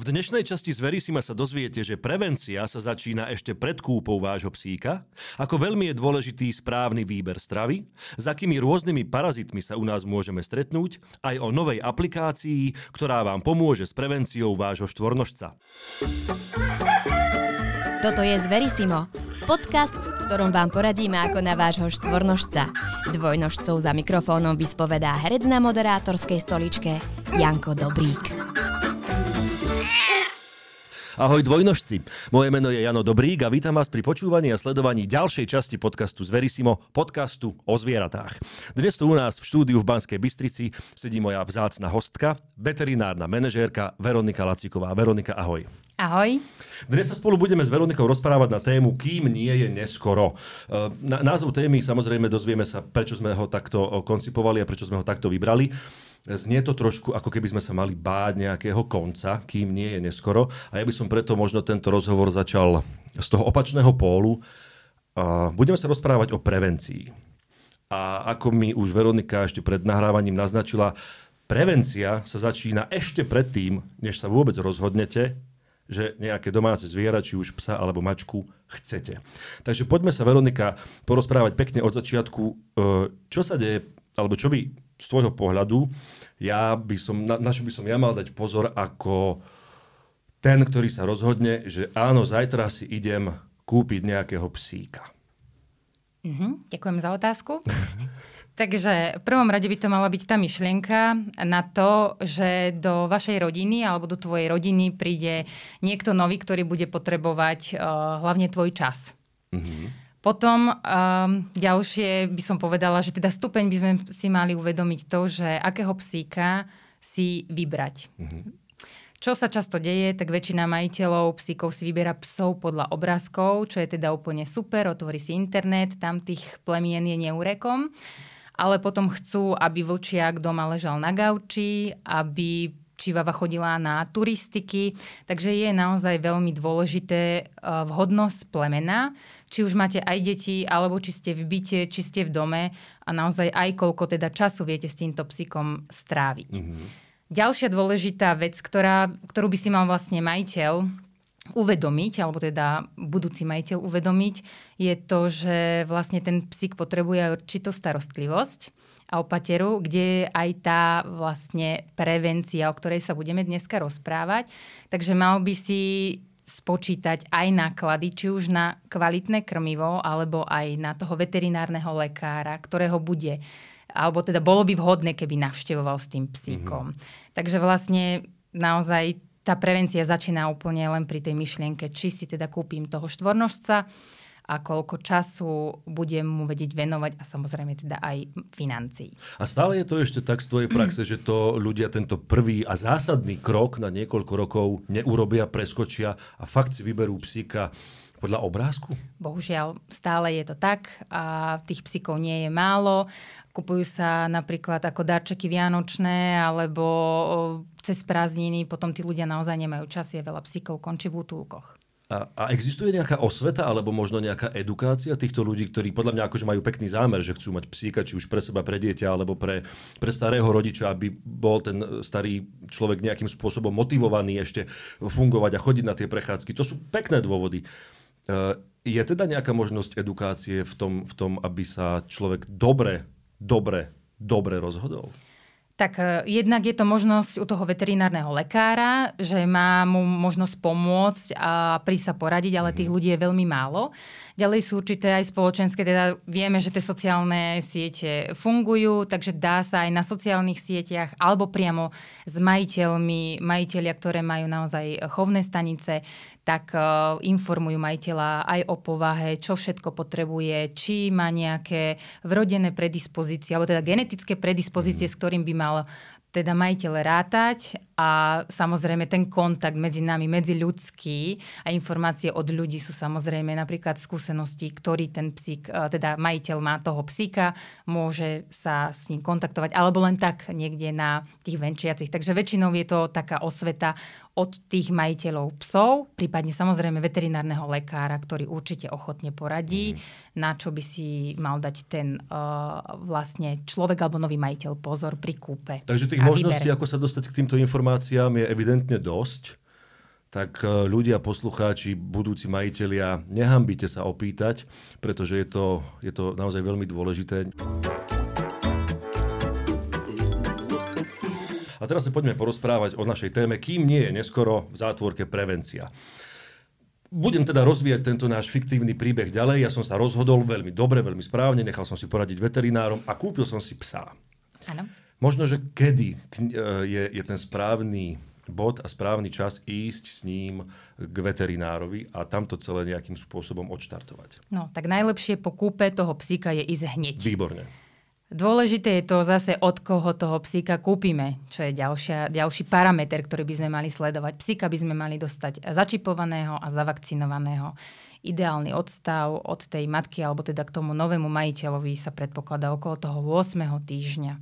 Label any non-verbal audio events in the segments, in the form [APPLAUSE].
V dnešnej časti z Verisima sa dozviete, že prevencia sa začína ešte pred kúpou vášho psíka, ako veľmi je dôležitý správny výber stravy, s akými rôznymi parazitmi sa u nás môžeme stretnúť, aj o novej aplikácii, ktorá vám pomôže s prevenciou vášho štvornožca. Toto je Zverisimo, podcast, v ktorom vám poradíme ako na vášho štvornožca. Dvojnožcov za mikrofónom vyspovedá herec na moderátorskej stoličke Janko Dobrík. Ahoj dvojnožci, moje meno je Jano Dobrík a vítam vás pri počúvaní a sledovaní ďalšej časti podcastu z Verisimo, podcastu o zvieratách. Dnes tu u nás v štúdiu v Banskej Bystrici sedí moja vzácna hostka, veterinárna manažérka Veronika Laciková. Veronika, ahoj. Ahoj. Dnes sa spolu budeme s Veronikou rozprávať na tému Kým nie je neskoro. E, na, názov témy samozrejme dozvieme sa, prečo sme ho takto koncipovali a prečo sme ho takto vybrali. Znie to trošku, ako keby sme sa mali báť nejakého konca, kým nie je neskoro. A ja by som preto možno tento rozhovor začal z toho opačného pólu. Budeme sa rozprávať o prevencii. A ako mi už Veronika ešte pred nahrávaním naznačila, prevencia sa začína ešte predtým, než sa vôbec rozhodnete, že nejaké domáce zviera, či už psa alebo mačku, chcete. Takže poďme sa, Veronika, porozprávať pekne od začiatku, e, čo sa deje, alebo čo by z tvojho pohľadu, ja by som, na, na čo by som ja mal dať pozor ako ten, ktorý sa rozhodne, že áno, zajtra si idem kúpiť nejakého psíka. Mm-hmm, ďakujem za otázku. [LAUGHS] Takže v prvom rade by to mala byť tá myšlienka na to, že do vašej rodiny alebo do tvojej rodiny príde niekto nový, ktorý bude potrebovať uh, hlavne tvoj čas. Mm-hmm. Potom um, ďalšie by som povedala, že teda stupeň by sme si mali uvedomiť to, že akého psíka si vybrať. Mm-hmm. Čo sa často deje, tak väčšina majiteľov psíkov si vybiera psov podľa obrázkov, čo je teda úplne super, otvorí si internet, tam tých plemien je neurekom, ale potom chcú, aby vlčiak doma ležal na gauči, aby Čivava chodila na turistiky, takže je naozaj veľmi dôležité uh, vhodnosť plemena, či už máte aj deti, alebo či ste v byte, či ste v dome a naozaj aj koľko teda času viete s týmto psíkom stráviť. Mm-hmm. Ďalšia dôležitá vec, ktorá, ktorú by si mal vlastne majiteľ uvedomiť, alebo teda budúci majiteľ uvedomiť, je to, že vlastne ten psík potrebuje určitú starostlivosť a opateru, kde je aj tá vlastne prevencia, o ktorej sa budeme dneska rozprávať. Takže mal by si spočítať aj náklady, či už na kvalitné krmivo, alebo aj na toho veterinárneho lekára, ktorého bude alebo teda bolo by vhodné, keby navštevoval s tým psíkom. Mm-hmm. Takže vlastne naozaj tá prevencia začína úplne len pri tej myšlienke, či si teda kúpim toho štvornožca, a koľko času budem mu vedieť venovať a samozrejme teda aj financií. A stále je to ešte tak z tvojej praxe, že to ľudia tento prvý a zásadný krok na niekoľko rokov neurobia, preskočia a fakt si vyberú psíka podľa obrázku? Bohužiaľ, stále je to tak a tých psíkov nie je málo. Kupujú sa napríklad ako darčeky vianočné alebo cez prázdniny, potom tí ľudia naozaj nemajú čas, je veľa psíkov, končí v útulkoch. A, a existuje nejaká osveta alebo možno nejaká edukácia týchto ľudí, ktorí podľa mňa akože majú pekný zámer, že chcú mať psíka, či už pre seba, pre dieťa alebo pre, pre starého rodiča, aby bol ten starý človek nejakým spôsobom motivovaný ešte fungovať a chodiť na tie prechádzky. To sú pekné dôvody. E, je teda nejaká možnosť edukácie v tom, v tom aby sa človek dobre, dobre, dobre rozhodol? Tak e, jednak je to možnosť u toho veterinárneho lekára, že má mu možnosť pomôcť a prísť sa poradiť, ale tých mhm. ľudí je veľmi málo. Ďalej sú určité aj spoločenské, teda vieme, že tie sociálne siete fungujú, takže dá sa aj na sociálnych sieťach alebo priamo s majiteľmi, majiteľia, ktoré majú naozaj chovné stanice, tak uh, informujú majiteľa aj o povahe, čo všetko potrebuje, či má nejaké vrodené predispozície, alebo teda genetické predispozície, mm. s ktorým by mal teda majiteľ rátať a samozrejme ten kontakt medzi nami, medzi ľudský a informácie od ľudí sú samozrejme napríklad skúsenosti, ktorý ten psík, e, teda majiteľ má toho psíka, môže sa s ním kontaktovať alebo len tak niekde na tých venčiacich. Takže väčšinou je to taká osveta od tých majiteľov psov, prípadne samozrejme veterinárneho lekára, ktorý určite ochotne poradí, mm. na čo by si mal dať ten uh, vlastne človek alebo nový majiteľ pozor pri kúpe. Takže tých možností, ako sa dostať k týmto informáciám je evidentne dosť. tak e, ľudia, poslucháči, budúci majiteľia, nehambite sa opýtať, pretože je to, je to naozaj veľmi dôležité. A teraz sa poďme porozprávať o našej téme, kým nie je neskoro v zátvorke prevencia. Budem teda rozvíjať tento náš fiktívny príbeh ďalej. Ja som sa rozhodol veľmi dobre, veľmi správne, nechal som si poradiť veterinárom a kúpil som si psa. Áno. Možno, že kedy e, je, je ten správny bod a správny čas ísť s ním k veterinárovi a tamto celé nejakým spôsobom odštartovať. No, tak najlepšie po kúpe toho psíka je ísť hneď. Výborne. Dôležité je to zase, od koho toho psíka kúpime, čo je ďalšia, ďalší parameter, ktorý by sme mali sledovať. Psíka by sme mali dostať začipovaného a zavakcinovaného. Ideálny odstav od tej matky alebo teda k tomu novému majiteľovi sa predpokladá okolo toho 8. týždňa.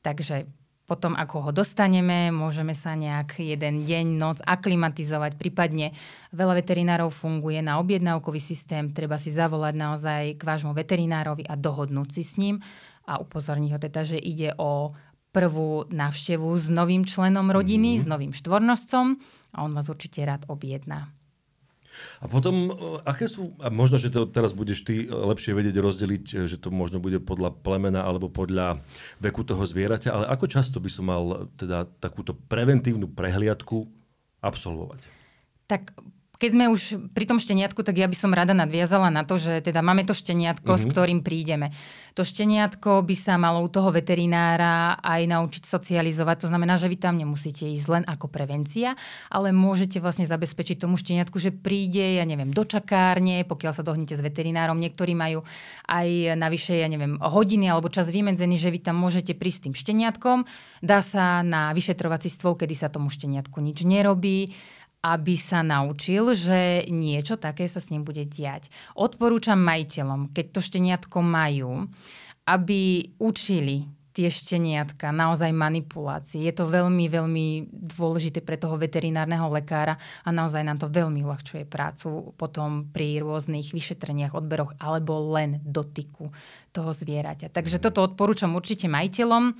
Takže potom, ako ho dostaneme, môžeme sa nejak jeden deň, noc aklimatizovať. Prípadne veľa veterinárov funguje na objednávkový systém. Treba si zavolať naozaj k vášmu veterinárovi a dohodnúť si s ním a upozorniť ho teda, že ide o prvú návštevu s novým členom rodiny, mm-hmm. s novým štvornoscom a on vás určite rád objedná. A potom, e, aké sú, a možno, že to teraz budeš ty e, lepšie vedieť rozdeliť, e, že to možno bude podľa plemena alebo podľa veku toho zvieraťa, ale ako často by som mal teda takúto preventívnu prehliadku absolvovať? Tak keď sme už pri tom šteniatku, tak ja by som rada nadviazala na to, že teda máme to šteniatko, mm-hmm. s mhm. ktorým prídeme. To šteniatko by sa malo u toho veterinára aj naučiť socializovať. To znamená, že vy tam nemusíte ísť len ako prevencia, ale môžete vlastne zabezpečiť tomu šteniatku, že príde, ja neviem, do čakárne, pokiaľ sa dohnete s veterinárom. Niektorí majú aj navyše, ja neviem, hodiny alebo čas vymedzený, že vy tam môžete prísť s tým šteniatkom. Dá sa na vyšetrovací stôl, kedy sa tomu šteniatku nič nerobí aby sa naučil, že niečo také sa s ním bude diať. Odporúčam majiteľom, keď to šteniatko majú, aby učili tie šteniatka, naozaj manipulácie. Je to veľmi, veľmi dôležité pre toho veterinárneho lekára a naozaj nám to veľmi uľahčuje prácu potom pri rôznych vyšetreniach, odberoch alebo len dotyku toho zvieraťa. Takže toto odporúčam určite majiteľom.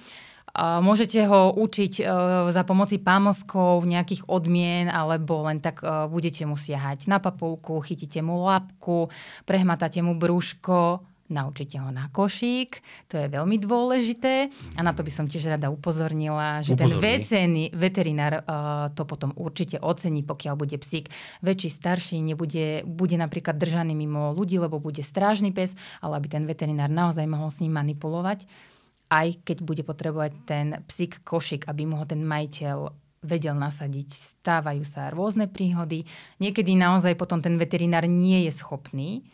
Môžete ho učiť e, za pomoci pámoskov, nejakých odmien, alebo len tak e, budete mu siahať na papulku, chytíte mu lapku, prehmatáte mu brúško, naučite ho na košík, to je veľmi dôležité a na to by som tiež rada upozornila, že Upozorný. ten veterinár uh, to potom určite ocení, pokiaľ bude psík väčší, starší, nebude, bude napríklad držaný mimo ľudí, lebo bude strážny pes, ale aby ten veterinár naozaj mohol s ním manipulovať aj keď bude potrebovať ten psík košik, aby mu ho ten majiteľ vedel nasadiť. Stávajú sa rôzne príhody. Niekedy naozaj potom ten veterinár nie je schopný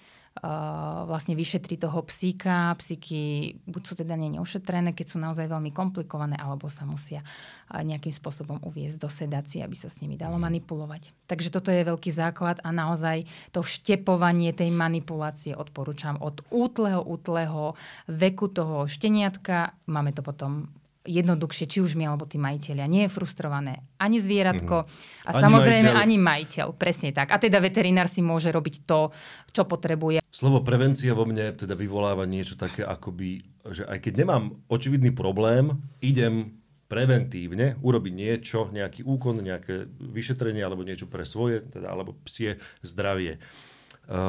vlastne vyšetri toho psíka. Psíky buď sú teda nie neošetrené, keď sú naozaj veľmi komplikované, alebo sa musia nejakým spôsobom uviezť do sedácie, aby sa s nimi dalo manipulovať. Takže toto je veľký základ a naozaj to vštepovanie tej manipulácie odporúčam od útleho, útleho veku toho šteniatka. Máme to potom jednoduchšie, či už my alebo tí majiteľia. Nie je frustrované ani zvieratko mm-hmm. a ani samozrejme majiteľ. ani majiteľ. Presne tak. A teda veterinár si môže robiť to, čo potrebuje. Slovo prevencia vo mne teda vyvoláva niečo také, akoby, že aj keď nemám očividný problém, idem preventívne urobiť niečo, nejaký úkon, nejaké vyšetrenie alebo niečo pre svoje, teda, alebo psie zdravie. E,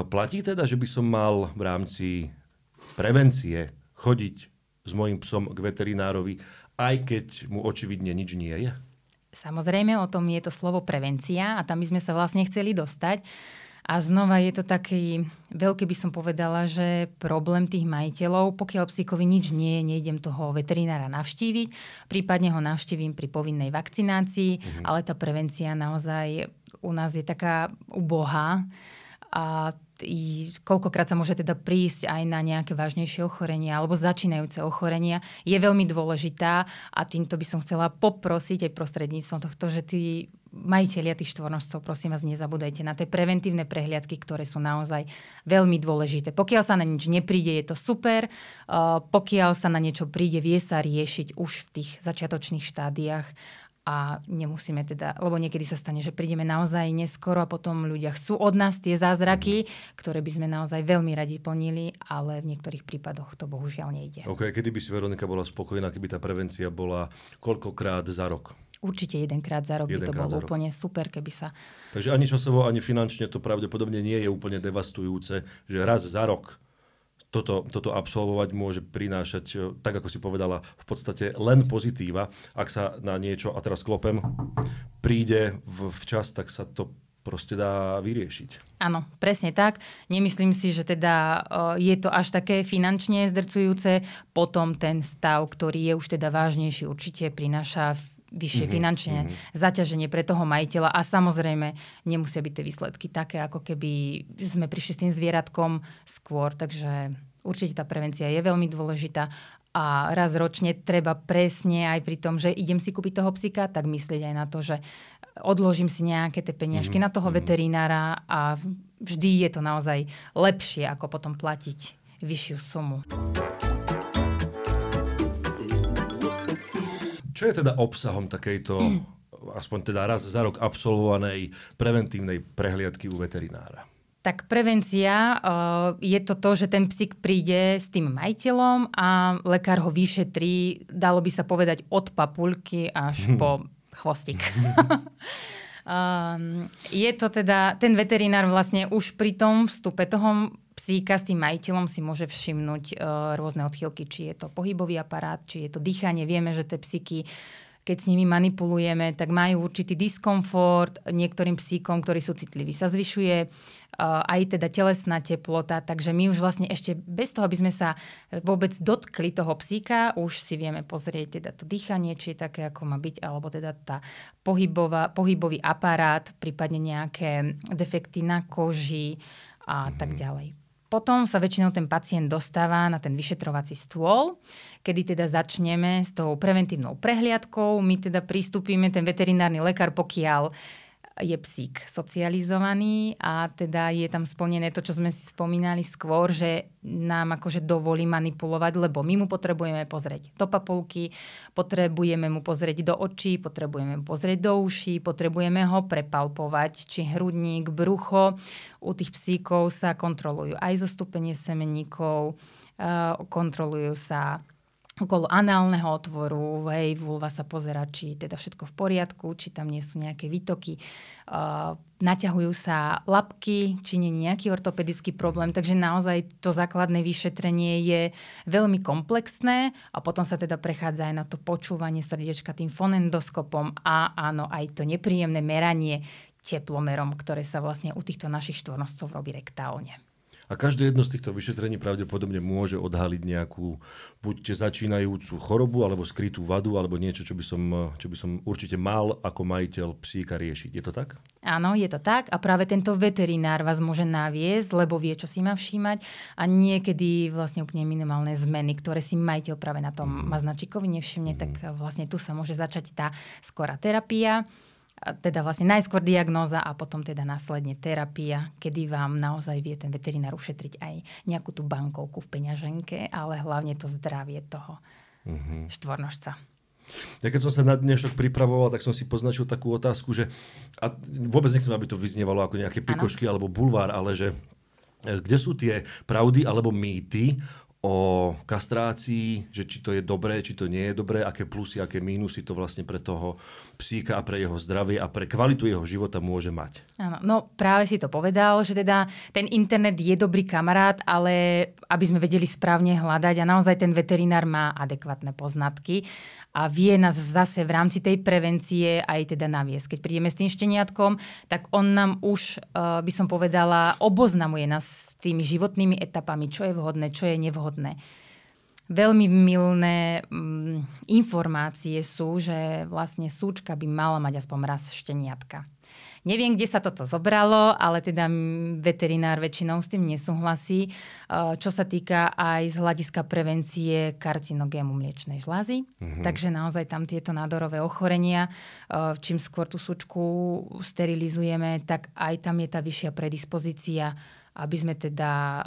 platí teda, že by som mal v rámci prevencie chodiť s mojim psom k veterinárovi aj keď mu očividne nič nie je? Samozrejme, o tom je to slovo prevencia a tam by sme sa vlastne chceli dostať. A znova je to taký, veľký by som povedala, že problém tých majiteľov, pokiaľ psíkovi nič nie je, nejdem toho veterinára navštíviť, prípadne ho navštívim pri povinnej vakcinácii, mm-hmm. ale tá prevencia naozaj u nás je taká ubohá a koľkokrát sa môže teda prísť aj na nejaké vážnejšie ochorenia alebo začínajúce ochorenia, je veľmi dôležitá a týmto by som chcela poprosiť aj prostredníctvom tohto, že tí majiteľia tých štvornožcov, prosím vás, nezabúdajte na tie preventívne prehliadky, ktoré sú naozaj veľmi dôležité. Pokiaľ sa na nič nepríde, je to super. Uh, pokiaľ sa na niečo príde, vie sa riešiť už v tých začiatočných štádiách a nemusíme teda, lebo niekedy sa stane, že prídeme naozaj neskoro a potom ľudia chcú od nás tie zázraky, ktoré by sme naozaj veľmi radi plnili, ale v niektorých prípadoch to bohužiaľ nejde. OK, kedy by si Veronika bola spokojná, keby tá prevencia bola koľkokrát za rok? určite jedenkrát za rok by to bolo úplne super, keby sa... Takže ani časovo, ani finančne to pravdepodobne nie je úplne devastujúce, že raz za rok toto, toto absolvovať môže prinášať, e, tak ako si povedala, v podstate len pozitíva. Ak sa na niečo, a teraz klopem, príde v, včas, tak sa to proste dá vyriešiť. Áno, presne tak. Nemyslím si, že teda je to až také finančne zdrcujúce. Potom ten stav, ktorý je už teda vážnejší, určite prináša vyššie mm-hmm, finančné mm-hmm. zaťaženie pre toho majiteľa a samozrejme nemusia byť tie výsledky také, ako keby sme prišli s tým zvieratkom skôr, takže určite tá prevencia je veľmi dôležitá a raz ročne treba presne aj pri tom, že idem si kúpiť toho psika, tak myslieť aj na to, že odložím si nejaké tie peniažky mm-hmm. na toho mhm. veterinára a vždy je to naozaj lepšie, ako potom platiť vyššiu sumu. Čo je teda obsahom takejto, mm. aspoň teda raz za rok absolvovanej preventívnej prehliadky u veterinára? Tak prevencia uh, je to to, že ten psík príde s tým majiteľom a lekár ho vyšetrí, dalo by sa povedať od papulky až hm. po chvostík. um, [LAUGHS] je to teda, ten veterinár vlastne už pri tom vstupe toho psíka s tým majiteľom si môže všimnúť uh, rôzne odchylky, či je to pohybový aparát, či je to dýchanie. Vieme, že tie psíky keď s nimi manipulujeme, tak majú určitý diskomfort. Niektorým psíkom, ktorí sú citliví, sa zvyšuje aj teda telesná teplota, takže my už vlastne ešte bez toho, aby sme sa vôbec dotkli toho psíka, už si vieme pozrieť teda to dýchanie, či je také, ako má byť, alebo teda tá pohybová, pohybový aparát, prípadne nejaké defekty na koži a tak mhm. ďalej. Potom sa väčšinou ten pacient dostáva na ten vyšetrovací stôl, kedy teda začneme s tou preventívnou prehliadkou. My teda pristúpime, ten veterinárny lekár, pokiaľ je psík socializovaný a teda je tam splnené to, čo sme si spomínali skôr, že nám akože dovolí manipulovať, lebo my mu potrebujeme pozrieť do papulky, potrebujeme mu pozrieť do očí, potrebujeme mu pozrieť do uší, potrebujeme ho prepalpovať, či hrudník, brucho. U tých psíkov sa kontrolujú aj zostúpenie semeníkov, kontrolujú sa okolo análneho otvoru, hej, vulva sa pozera, či teda všetko v poriadku, či tam nie sú nejaké výtoky. Uh, naťahujú sa labky, či nie nejaký ortopedický problém. Takže naozaj to základné vyšetrenie je veľmi komplexné a potom sa teda prechádza aj na to počúvanie srdiečka tým fonendoskopom a áno, aj to nepríjemné meranie teplomerom, ktoré sa vlastne u týchto našich štvornoscov robí rektálne. A každé jedno z týchto vyšetrení pravdepodobne môže odhaliť nejakú buď začínajúcu chorobu, alebo skrytú vadu, alebo niečo, čo by som, čo by som určite mal ako majiteľ psíka riešiť. Je to tak? Áno, je to tak. A práve tento veterinár vás môže naviesť, lebo vie, čo si má všímať. A niekedy vlastne úplne minimálne zmeny, ktoré si majiteľ práve na tom mm. maznačikovi nevšimne, mm. tak vlastne tu sa môže začať tá skorá terapia teda vlastne najskôr diagnóza a potom teda následne terapia, kedy vám naozaj vie ten veterinár ušetriť aj nejakú tú bankovku v peňaženke, ale hlavne to zdravie toho mm-hmm. štvornožca. Ja keď som sa na dnešok pripravoval, tak som si poznačil takú otázku, že a vôbec nechcem, aby to vyznievalo ako nejaké pikošky ano. alebo bulvár, ale že e, kde sú tie pravdy alebo mýty o kastrácii, že či to je dobré, či to nie je dobré, aké plusy, aké mínusy to vlastne pre toho psíka a pre jeho zdravie a pre kvalitu jeho života môže mať. Áno, no práve si to povedal, že teda ten internet je dobrý kamarát, ale aby sme vedeli správne hľadať a naozaj ten veterinár má adekvátne poznatky a vie nás zase v rámci tej prevencie aj teda naviesť. Keď prídeme s tým šteniatkom, tak on nám už, uh, by som povedala, oboznamuje nás s tými životnými etapami, čo je vhodné, čo je nevhodné. Veľmi milné um, informácie sú, že vlastne súčka by mala mať aspoň raz šteniatka. Neviem, kde sa toto zobralo, ale teda veterinár väčšinou s tým nesúhlasí, čo sa týka aj z hľadiska prevencie karcinogému mliečnej žlázy. Mm-hmm. Takže naozaj tam tieto nádorové ochorenia, čím skôr tú sučku sterilizujeme, tak aj tam je tá vyššia predispozícia, aby sme teda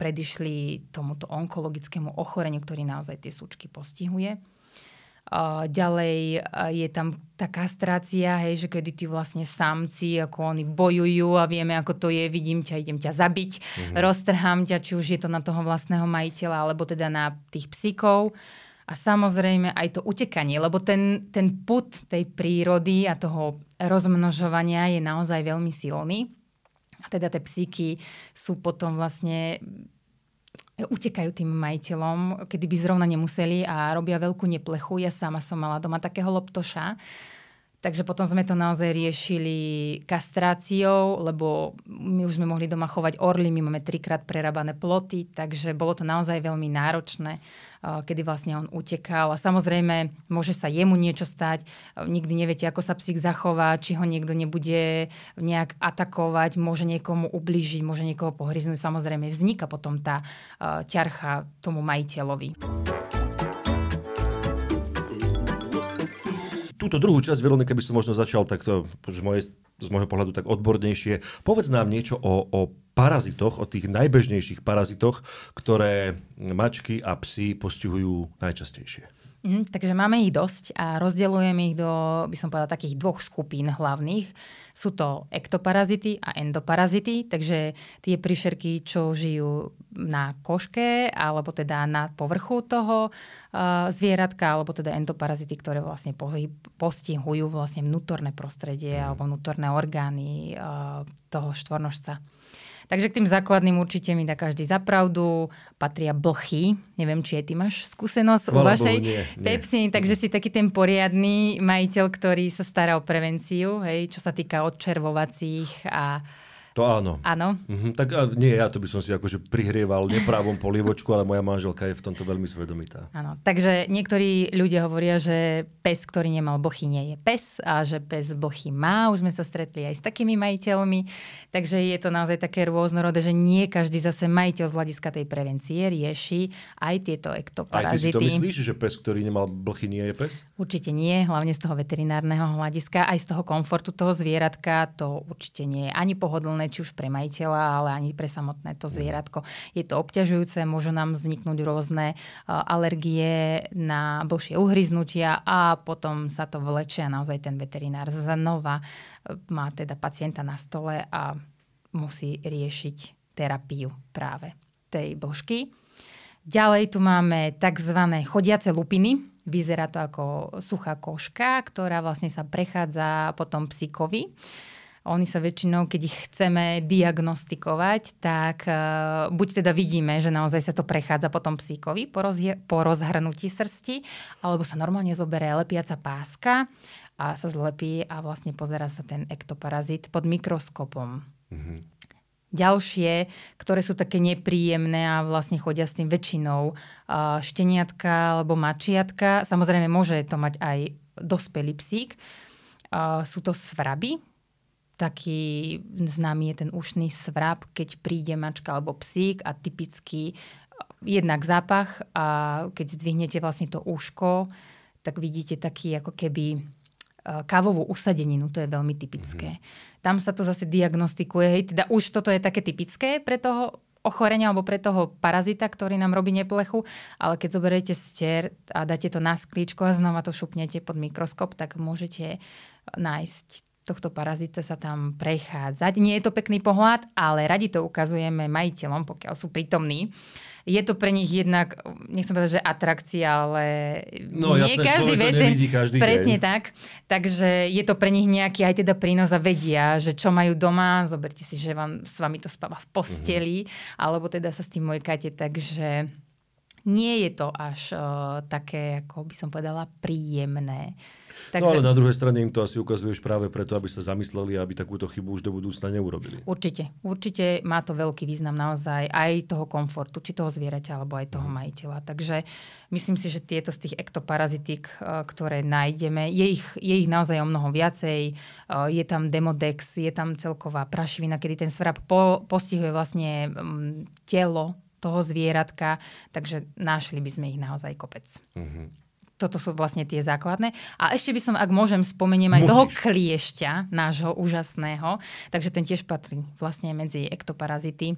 predišli tomuto onkologickému ochoreniu, ktorý naozaj tie súčky postihuje. Ďalej je tam tá kastrácia, hej, že kedy tí vlastne samci, ako oni bojujú a vieme, ako to je, vidím ťa, idem ťa zabiť, mm-hmm. roztrhám ťa, či už je to na toho vlastného majiteľa, alebo teda na tých psíkov. a samozrejme aj to utekanie, lebo ten, ten put tej prírody a toho rozmnožovania je naozaj veľmi silný. A teda tie psíky sú potom vlastne utekajú tým majiteľom, kedy by zrovna nemuseli a robia veľkú neplechu. Ja sama som mala doma takého loptoša, Takže potom sme to naozaj riešili kastráciou, lebo my už sme mohli doma chovať orly, my máme trikrát prerábané ploty, takže bolo to naozaj veľmi náročné, eh, kedy vlastne on utekal. A samozrejme, môže sa jemu niečo stať, nikdy neviete, ako sa psík zachová, či ho niekto nebude nejak atakovať, môže niekomu ubližiť, môže niekoho pohryznúť. Samozrejme, vzniká potom tá eh, ťarcha tomu majiteľovi. Túto druhú časť, Veronika, by som možno začal takto z, mojej, z môjho pohľadu tak odbornejšie. Povedz nám niečo o, o parazitoch, o tých najbežnejších parazitoch, ktoré mačky a psy postihujú najčastejšie. Mm, takže máme ich dosť a rozdeľujeme ich do, by som povedala, takých dvoch skupín hlavných. Sú to ektoparazity a endoparazity, takže tie príšerky, čo žijú na koške alebo teda na povrchu toho uh, zvieratka, alebo teda endoparazity, ktoré vlastne postihujú vlastne vnútorné prostredie mm. alebo vnútorné orgány uh, toho štvornožca. Takže k tým základným určite mi dá každý zapravdu. Patria blchy. Neviem, či aj ty máš skúsenosť Hvala u vašej Bohu, nie, Pepsi. Nie. Takže si taký ten poriadny majiteľ, ktorý sa stará o prevenciu, hej, čo sa týka odčervovacích a to áno. Áno. Mhm, tak a nie, ja to by som si akože prihrieval neprávom polievočku, ale moja manželka je v tomto veľmi svedomitá. Áno, takže niektorí ľudia hovoria, že pes, ktorý nemal blchy, nie je pes a že pes blchy má. Už sme sa stretli aj s takými majiteľmi. Takže je to naozaj také rôznorodé, že nie každý zase majiteľ z hľadiska tej prevencie rieši aj tieto ektoparazity. Aj ty si to myslíš, že pes, ktorý nemal blchy, nie je pes? Určite nie, hlavne z toho veterinárneho hľadiska. Aj z toho komfortu toho zvieratka to určite nie je ani pohodlné či už pre majiteľa, ale ani pre samotné to zvieratko. Je to obťažujúce, môžu nám vzniknúť rôzne alergie na blšie uhryznutia a potom sa to vlečie a naozaj ten veterinár znova má teda pacienta na stole a musí riešiť terapiu práve tej blžky. Ďalej tu máme tzv. chodiace lupiny. Vyzerá to ako suchá koška, ktorá vlastne sa prechádza potom psíkovi. Oni sa väčšinou, keď ich chceme diagnostikovať, tak uh, buď teda vidíme, že naozaj sa to prechádza potom psíkovi po, rozhi- po rozhrnutí srsti, alebo sa normálne zoberie lepiaca páska a sa zlepí a vlastne pozera sa ten ektoparazit pod mikroskopom. Mm-hmm. Ďalšie, ktoré sú také nepríjemné a vlastne chodia s tým väčšinou uh, šteniatka alebo mačiatka. Samozrejme môže to mať aj dospelý psík. Uh, sú to svraby, taký známy je ten ušný svrab, keď príde mačka alebo psík a typicky jednak zápach a keď zdvihnete vlastne to úško, tak vidíte taký ako keby e, kávovú usadeninu, to je veľmi typické. Mm-hmm. Tam sa to zase diagnostikuje, hej, teda už toto je také typické pre toho ochorenia alebo pre toho parazita, ktorý nám robí neplechu, ale keď zoberiete stier a dáte to na sklíčko a znova to šupnete pod mikroskop, tak môžete nájsť tohto parazita sa tam prechádzať. Nie je to pekný pohľad, ale radi to ukazujeme majiteľom, pokiaľ sú prítomní. Je to pre nich jednak, nechcem povedať, že atrakcia, ale no, nie jasné, každý vie. každý Presne deň. tak. Takže je to pre nich nejaký aj teda prínos a vedia, že čo majú doma, zoberte si, že vám, s vami to spáva v posteli, mm-hmm. alebo teda sa s tým mojkáte, takže nie je to až uh, také, ako by som povedala, príjemné. Takže... No ale na druhej strane im to asi ukazuješ práve preto, aby sa zamysleli a aby takúto chybu už do budúcna neurobili. Určite. Určite má to veľký význam naozaj aj toho komfortu, či toho zvieraťa, alebo aj toho mm. majiteľa. Takže myslím si, že tieto z tých ektoparazitík, eh, ktoré nájdeme, je ich, je ich naozaj o mnoho viacej. Eh, je tam demodex, je tam celková prašivina, kedy ten svrab po, postihuje vlastne mm, telo toho zvieratka, takže našli by sme ich naozaj kopec. Mm-hmm toto sú vlastne tie základné. A ešte by som, ak môžem, spomeniem aj Musíš. toho kliešťa, nášho úžasného. Takže ten tiež patrí vlastne medzi ektoparazity.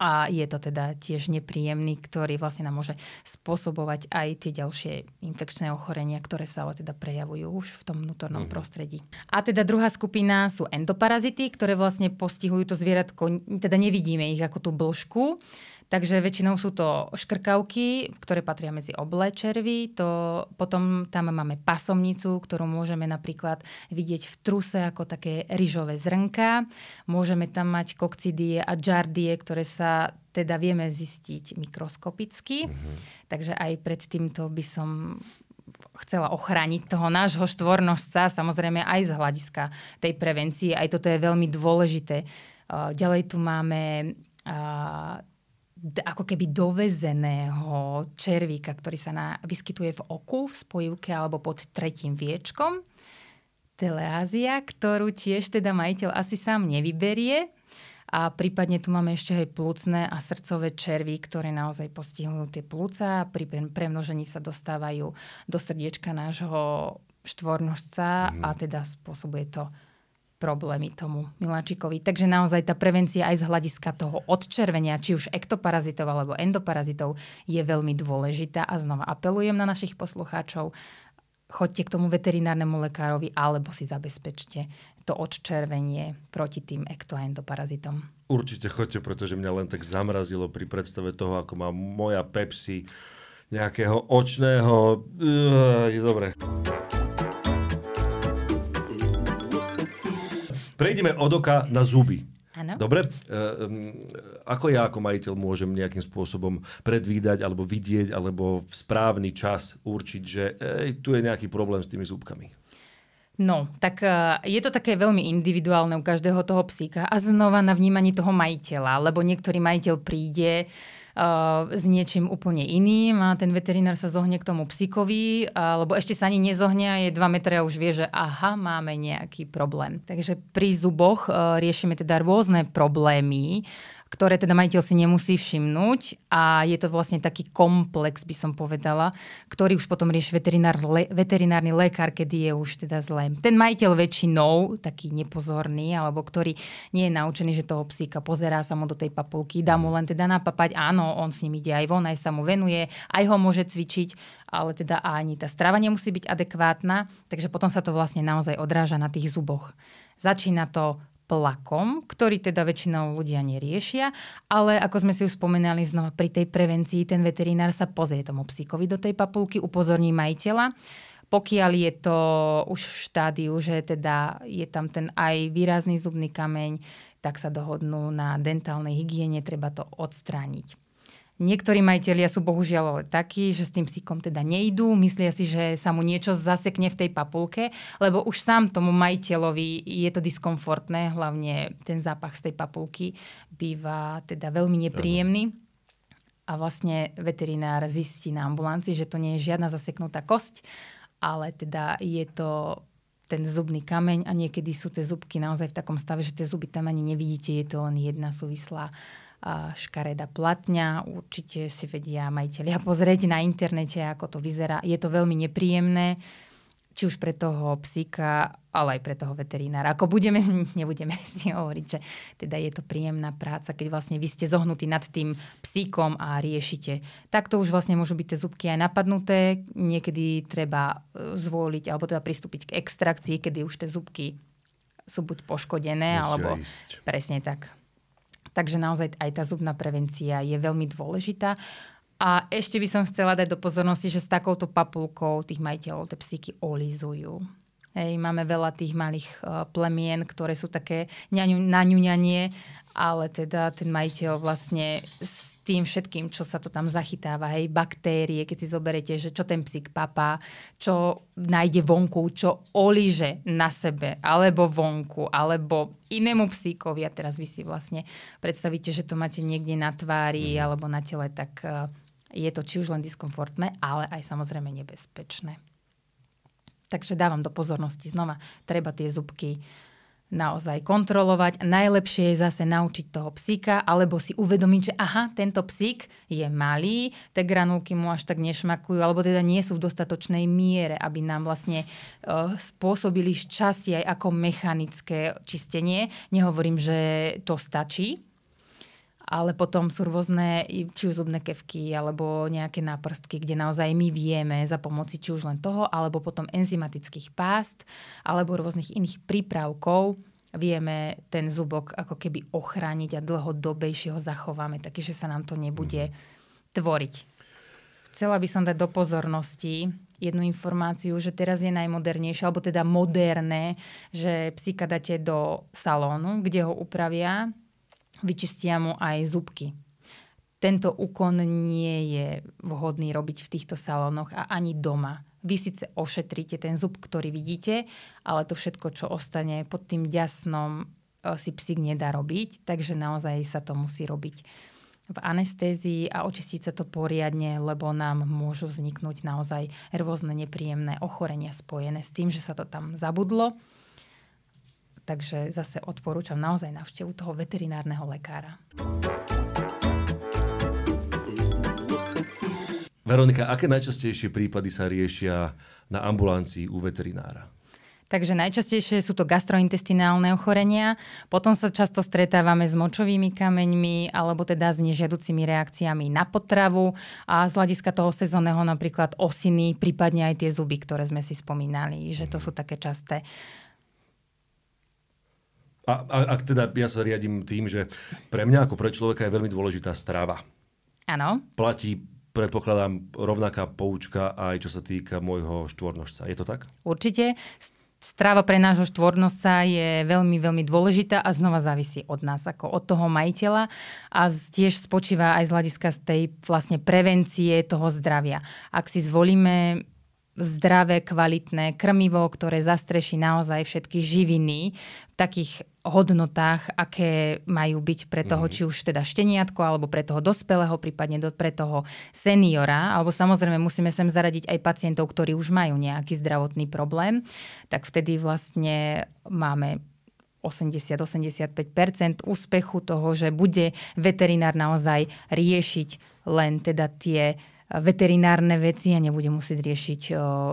A je to teda tiež nepríjemný, ktorý vlastne nám môže spôsobovať aj tie ďalšie infekčné ochorenia, ktoré sa ale teda prejavujú už v tom vnútornom mm. prostredí. A teda druhá skupina sú endoparazity, ktoré vlastne postihujú to zvieratko, teda nevidíme ich ako tú blžku, Takže väčšinou sú to škrkavky, ktoré patria medzi oblé červy. To, potom tam máme pasomnicu, ktorú môžeme napríklad vidieť v truse ako také ryžové zrnka. Môžeme tam mať kokcidie a džardie, ktoré sa teda vieme zistiť mikroskopicky. Mm-hmm. Takže aj pred týmto by som chcela ochrániť toho nášho štvornožca, samozrejme aj z hľadiska tej prevencie. Aj toto je veľmi dôležité. Ďalej tu máme ako keby dovezeného červíka, ktorý sa na, vyskytuje v oku, v spojivke alebo pod tretím viečkom. Teleázia, ktorú tiež teda majiteľ asi sám nevyberie. A prípadne tu máme ešte aj plúcne a srdcové červy, ktoré naozaj postihujú tie plúca a pri premnožení sa dostávajú do srdiečka nášho štvornožca mm. a teda spôsobuje to problémy tomu miláčikovi. Takže naozaj tá prevencia aj z hľadiska toho odčervenia, či už ektoparazitov alebo endoparazitov, je veľmi dôležitá. A znova apelujem na našich poslucháčov, choďte k tomu veterinárnemu lekárovi alebo si zabezpečte to odčervenie proti tým ekto- a endoparazitom. Určite choďte, pretože mňa len tak zamrazilo pri predstave toho, ako má moja Pepsi nejakého očného... Uh, je dobre. Prejdeme od oka na zuby. Ano. Dobre, e, ako ja ako majiteľ môžem nejakým spôsobom predvídať alebo vidieť alebo v správny čas určiť, že ej, tu je nejaký problém s tými zúbkami? No, tak e, je to také veľmi individuálne u každého toho psíka a znova na vnímaní toho majiteľa, lebo niektorý majiteľ príde s niečím úplne iným a ten veterinár sa zohne k tomu psíkovi, lebo ešte sa ani nezohne a je 2 metre a už vie, že aha, máme nejaký problém. Takže pri zuboch riešime teda rôzne problémy, ktoré teda majiteľ si nemusí všimnúť a je to vlastne taký komplex, by som povedala, ktorý už potom rieši veterinár, le, veterinárny lekár, kedy je už teda zlé. Ten majiteľ väčšinou, taký nepozorný, alebo ktorý nie je naučený, že toho psíka pozerá sa mu do tej papulky, dá mu len teda napapať, áno, on s ním ide aj von, aj sa mu venuje, aj ho môže cvičiť, ale teda ani tá strava nemusí byť adekvátna, takže potom sa to vlastne naozaj odráža na tých zuboch. Začína to plakom, ktorý teda väčšinou ľudia neriešia, ale ako sme si už spomenali znova, pri tej prevencii ten veterinár sa pozrie tomu psíkovi do tej papulky, upozorní majiteľa. Pokiaľ je to už v štádiu, že teda je tam ten aj výrazný zubný kameň, tak sa dohodnú na dentálnej hygiene, treba to odstrániť. Niektorí majiteľia sú bohužiaľ ale takí, že s tým psíkom teda nejdú, myslia si, že sa mu niečo zasekne v tej papulke, lebo už sám tomu majiteľovi je to diskomfortné, hlavne ten zápach z tej papulky býva teda veľmi nepríjemný. A vlastne veterinár zistí na ambulancii, že to nie je žiadna zaseknutá kosť, ale teda je to ten zubný kameň a niekedy sú tie zubky naozaj v takom stave, že tie zuby tam ani nevidíte, je to len jedna súvislá škareda platňa. Určite si vedia majiteľia [LAUGHS] pozrieť na internete, ako to vyzerá. Je to veľmi nepríjemné, či už pre toho psíka, ale aj pre toho veterinára. Ako budeme, [LAUGHS] nebudeme [LAUGHS] si hovoriť, že teda je to príjemná práca, keď vlastne vy ste zohnutí nad tým psíkom a riešite. Takto už vlastne môžu byť tie zubky aj napadnuté. Niekedy treba e, zvoliť alebo teda pristúpiť k extrakcii, kedy už tie zubky sú buď poškodené, Musia alebo ísť. presne tak. Takže naozaj aj tá zubná prevencia je veľmi dôležitá. A ešte by som chcela dať do pozornosti, že s takouto papulkou tých majiteľov tie psíky olizujú. Hej, máme veľa tých malých uh, plemien, ktoré sú také naňuňanie ale teda ten majiteľ vlastne s tým všetkým, čo sa to tam zachytáva, hej, baktérie, keď si zoberete, že čo ten psík papá, čo nájde vonku, čo oliže na sebe, alebo vonku, alebo inému psíkovi a teraz vy si vlastne predstavíte, že to máte niekde na tvári mm. alebo na tele, tak uh, je to či už len diskomfortné, ale aj samozrejme nebezpečné. Takže dávam do pozornosti znova, treba tie zubky naozaj kontrolovať. Najlepšie je zase naučiť toho psíka, alebo si uvedomiť, že aha, tento psík je malý, tie granulky mu až tak nešmakujú, alebo teda nie sú v dostatočnej miere, aby nám vlastne uh, spôsobili šťastie aj ako mechanické čistenie. Nehovorím, že to stačí, ale potom sú rôzne či už zubné kevky alebo nejaké náprstky, kde naozaj my vieme za pomoci či už len toho, alebo potom enzymatických pást alebo rôznych iných prípravkov vieme ten zubok ako keby ochrániť a dlhodobejšie ho zachováme, taký, že sa nám to nebude mm-hmm. tvoriť. Chcela by som dať do pozornosti jednu informáciu, že teraz je najmodernejšie, alebo teda moderné, že psíka dáte do salónu, kde ho upravia, vyčistia mu aj zubky. Tento úkon nie je vhodný robiť v týchto salónoch a ani doma. Vy síce ošetríte ten zub, ktorý vidíte, ale to všetko, čo ostane pod tým ďasnom, e, si psík nedá robiť, takže naozaj sa to musí robiť v anestézii a očistiť sa to poriadne, lebo nám môžu vzniknúť naozaj rôzne nepríjemné ochorenia spojené s tým, že sa to tam zabudlo. Takže zase odporúčam naozaj navštevu toho veterinárneho lekára. Veronika, aké najčastejšie prípady sa riešia na ambulancii u veterinára? Takže najčastejšie sú to gastrointestinálne ochorenia, potom sa často stretávame s močovými kameňmi alebo teda s nežiaducimi reakciami na potravu a z hľadiska toho sezónneho napríklad osiny, prípadne aj tie zuby, ktoré sme si spomínali, že to sú také časté. A, a ak teda ja sa riadím tým, že pre mňa ako pre človeka je veľmi dôležitá strava. Áno. Platí predpokladám rovnaká poučka aj čo sa týka môjho štvornožca. Je to tak? Určite. Stráva pre nášho štvornosca je veľmi, veľmi dôležitá a znova závisí od nás, ako od toho majiteľa a tiež spočíva aj z hľadiska z tej vlastne prevencie toho zdravia. Ak si zvolíme zdravé, kvalitné krmivo, ktoré zastreší naozaj všetky živiny v takých hodnotách, aké majú byť pre toho, mm. či už teda šteniatko, alebo pre toho dospelého, prípadne do, pre toho seniora, alebo samozrejme musíme sem zaradiť aj pacientov, ktorí už majú nejaký zdravotný problém, tak vtedy vlastne máme 80-85% úspechu toho, že bude veterinár naozaj riešiť len teda tie veterinárne veci a nebude musieť riešiť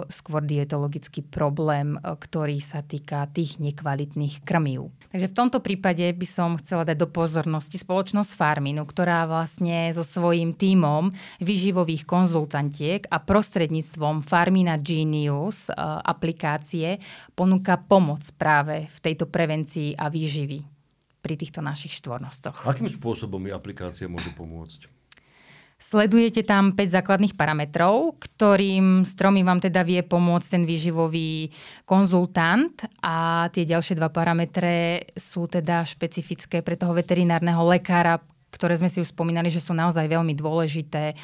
skôr dietologický problém, ktorý sa týka tých nekvalitných krmív. Takže v tomto prípade by som chcela dať do pozornosti spoločnosť Farminu, ktorá vlastne so svojím tímom vyživových konzultantiek a prostredníctvom Farmina Genius aplikácie ponúka pomoc práve v tejto prevencii a výživy pri týchto našich štvornostoch. Akým spôsobom mi aplikácia môže pomôcť? Sledujete tam 5 základných parametrov, ktorým stromy vám teda vie pomôcť ten výživový konzultant. A tie ďalšie dva parametre sú teda špecifické pre toho veterinárneho lekára, ktoré sme si už spomínali, že sú naozaj veľmi dôležité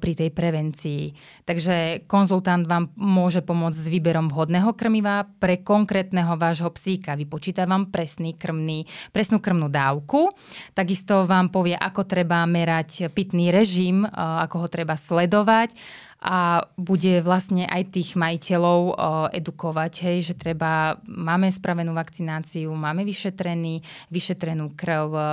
pri tej prevencii. Takže konzultant vám môže pomôcť s výberom vhodného krmiva pre konkrétneho vášho psíka. Vypočíta vám presný krmný, presnú krmnú dávku. Takisto vám povie, ako treba merať pitný režim, ako ho treba sledovať a bude vlastne aj tých majiteľov edukovať, hej, že treba, máme spravenú vakcináciu, máme vyšetrený, vyšetrenú krv, o,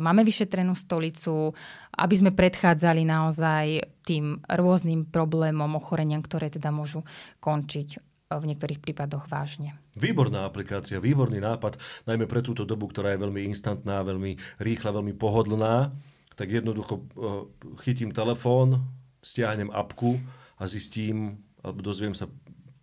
máme vyšetrenú stolicu, aby sme predchádzali naozaj tým rôznym problémom, ochoreniam, ktoré teda môžu končiť v niektorých prípadoch vážne. Výborná aplikácia, výborný nápad, najmä pre túto dobu, ktorá je veľmi instantná, veľmi rýchla, veľmi pohodlná. Tak jednoducho chytím telefón, stiahnem apku a zistím, alebo dozviem sa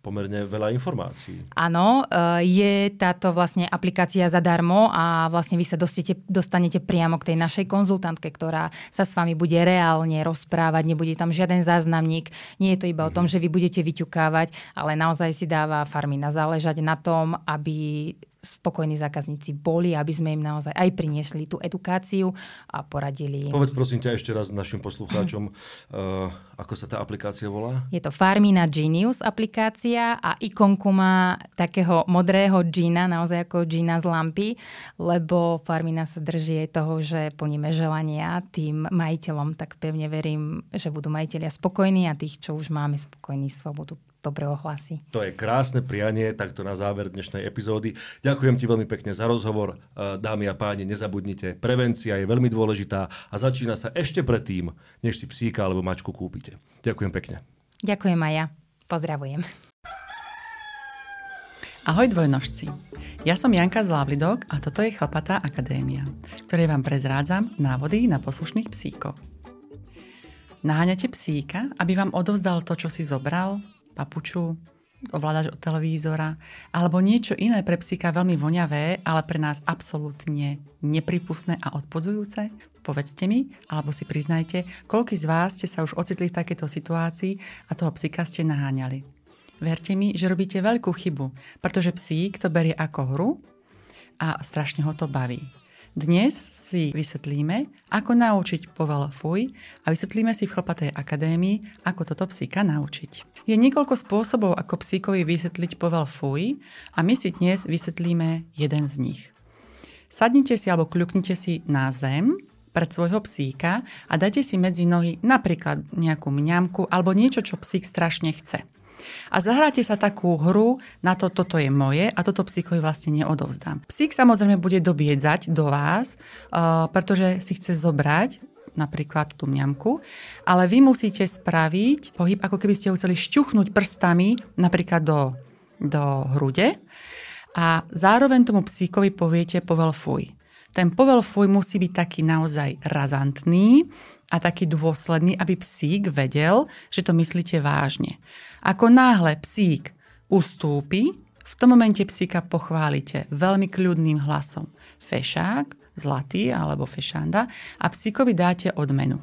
pomerne veľa informácií. Áno, e, je táto vlastne aplikácia zadarmo a vlastne vy sa dostete, dostanete priamo k tej našej konzultantke, ktorá sa s vami bude reálne rozprávať, nebude tam žiaden záznamník, nie je to iba mm-hmm. o tom, mhm. že vy budete vyťukávať, ale naozaj si dáva farmina záležať na tom, aby spokojní zákazníci boli, aby sme im naozaj aj priniesli tú edukáciu a poradili im. Povedz prosím ťa ešte raz našim poslucháčom, uh, [CLEARS THROAT] ako sa tá aplikácia volá? Je to Farmina Genius aplikácia a ikonku má takého modrého džina, naozaj ako džina z lampy, lebo Farmina sa drží toho, že plníme želania tým majiteľom, tak pevne verím, že budú majiteľia spokojní a tých, čo už máme spokojní, svobodu dobre ohlasy. To je krásne prianie, takto na záver dnešnej epizódy. Ďakujem ti veľmi pekne za rozhovor. E, dámy a páni, nezabudnite, prevencia je veľmi dôležitá a začína sa ešte predtým, než si psíka alebo mačku kúpite. Ďakujem pekne. Ďakujem aj ja. Pozdravujem. Ahoj dvojnožci. Ja som Janka z Lavlidok a toto je Chlapatá akadémia, ktorej vám prezrádzam návody na poslušných psíkov. Naháňate psíka, aby vám odovzdal to, čo si zobral, papuču, ovládač od televízora, alebo niečo iné pre psíka veľmi voňavé, ale pre nás absolútne nepripustné a odpodzujúce? Povedzte mi, alebo si priznajte, koľko z vás ste sa už ocitli v takejto situácii a toho psíka ste naháňali. Verte mi, že robíte veľkú chybu, pretože psík to berie ako hru a strašne ho to baví. Dnes si vysvetlíme, ako naučiť povel fuj a vysvetlíme si v Chlpatej akadémii, ako toto psíka naučiť. Je niekoľko spôsobov, ako psíkovi vysvetliť povel fuj a my si dnes vysvetlíme jeden z nich. Sadnite si alebo kľuknite si na zem pred svojho psíka a dajte si medzi nohy napríklad nejakú mňamku alebo niečo, čo psík strašne chce. A zahráte sa takú hru na to, toto je moje a toto psíkovi vlastne neodovzdám. Psík samozrejme bude dobiedzať do vás, uh, pretože si chce zobrať napríklad tú mňamku, ale vy musíte spraviť pohyb, ako keby ste ho chceli šťuchnúť prstami napríklad do, do hrude a zároveň tomu psíkovi poviete povel fuj. Ten povel fuj musí byť taký naozaj razantný a taký dôsledný, aby psík vedel, že to myslíte vážne. Ako náhle psík ustúpi, v tom momente psíka pochválite veľmi kľudným hlasom. Fešák, zlatý alebo fešanda a psíkovi dáte odmenu.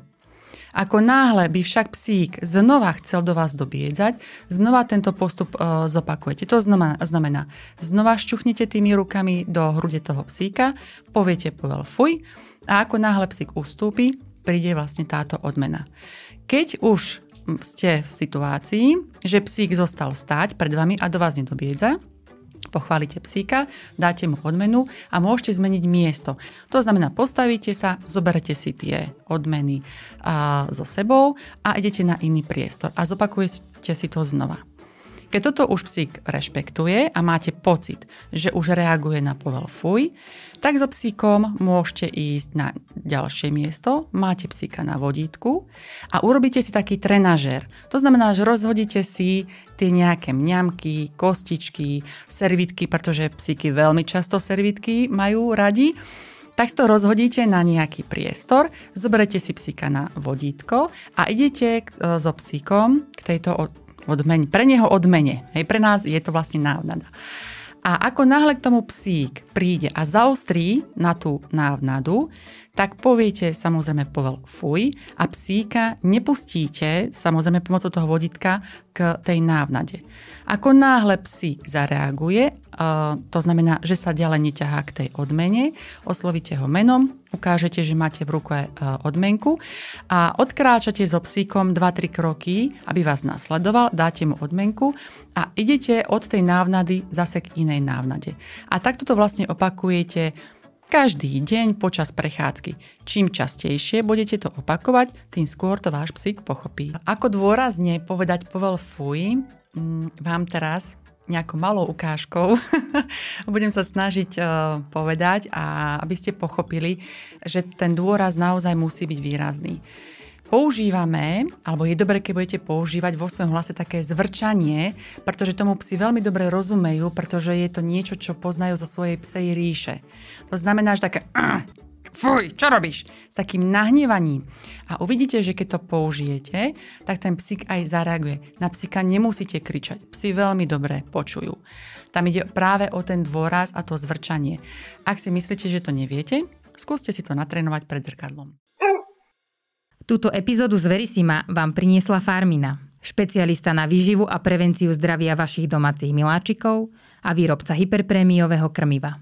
Ako náhle by však psík znova chcel do vás dobiedzať, znova tento postup e, zopakujete. To znamená, znamená, znova šťuchnete tými rukami do hrude toho psíka, poviete povel fuj a ako náhle psík ustúpi, príde vlastne táto odmena. Keď už ste v situácii, že psík zostal stáť pred vami a do vás nedobiedza, pochválite psíka, dáte mu odmenu a môžete zmeniť miesto. To znamená, postavíte sa, zoberete si tie odmeny a, so sebou a idete na iný priestor a zopakujete si to znova. Keď toto už psík rešpektuje a máte pocit, že už reaguje na povel fuj, tak so psíkom môžete ísť na ďalšie miesto, máte psíka na vodítku a urobíte si taký trenažér. To znamená, že rozhodíte si tie nejaké mňamky, kostičky, servitky, pretože psíky veľmi často servitky majú radi tak to rozhodíte na nejaký priestor, zoberete si psíka na vodítko a idete e, so psíkom k tejto odmene, pre neho odmene. Hej, pre nás je to vlastne návnada. A ako náhle k tomu psík príde a zaostrí na tú návnadu, tak poviete samozrejme povel fuj a psíka nepustíte samozrejme pomocou toho vodítka k tej návnade. Ako náhle psík zareaguje, to znamená, že sa ďalej neťahá k tej odmene, oslovíte ho menom, ukážete, že máte v ruke odmenku a odkráčate so psíkom 2-3 kroky, aby vás nasledoval, dáte mu odmenku a idete od tej návnady zase k inej návnade. A takto to vlastne opakujete každý deň počas prechádzky. Čím častejšie budete to opakovať, tým skôr to váš psík pochopí. Ako dôrazne povedať povel fuj, mm, vám teraz nejakou malou ukážkou [LAUGHS] budem sa snažiť uh, povedať a aby ste pochopili, že ten dôraz naozaj musí byť výrazný. Používame, alebo je dobré, keď budete používať vo svojom hlase také zvrčanie, pretože tomu psi veľmi dobre rozumejú, pretože je to niečo, čo poznajú zo svojej psej ríše. To znamená, že také [CLEARS THROAT] fuj, čo robíš? S takým nahnevaním. A uvidíte, že keď to použijete, tak ten psík aj zareaguje. Na psíka nemusíte kričať. Psi veľmi dobre počujú. Tam ide práve o ten dôraz a to zvrčanie. Ak si myslíte, že to neviete, skúste si to natrénovať pred zrkadlom. Túto epizódu z Verisima vám priniesla Farmina, špecialista na výživu a prevenciu zdravia vašich domácich miláčikov a výrobca hyperprémiového krmiva.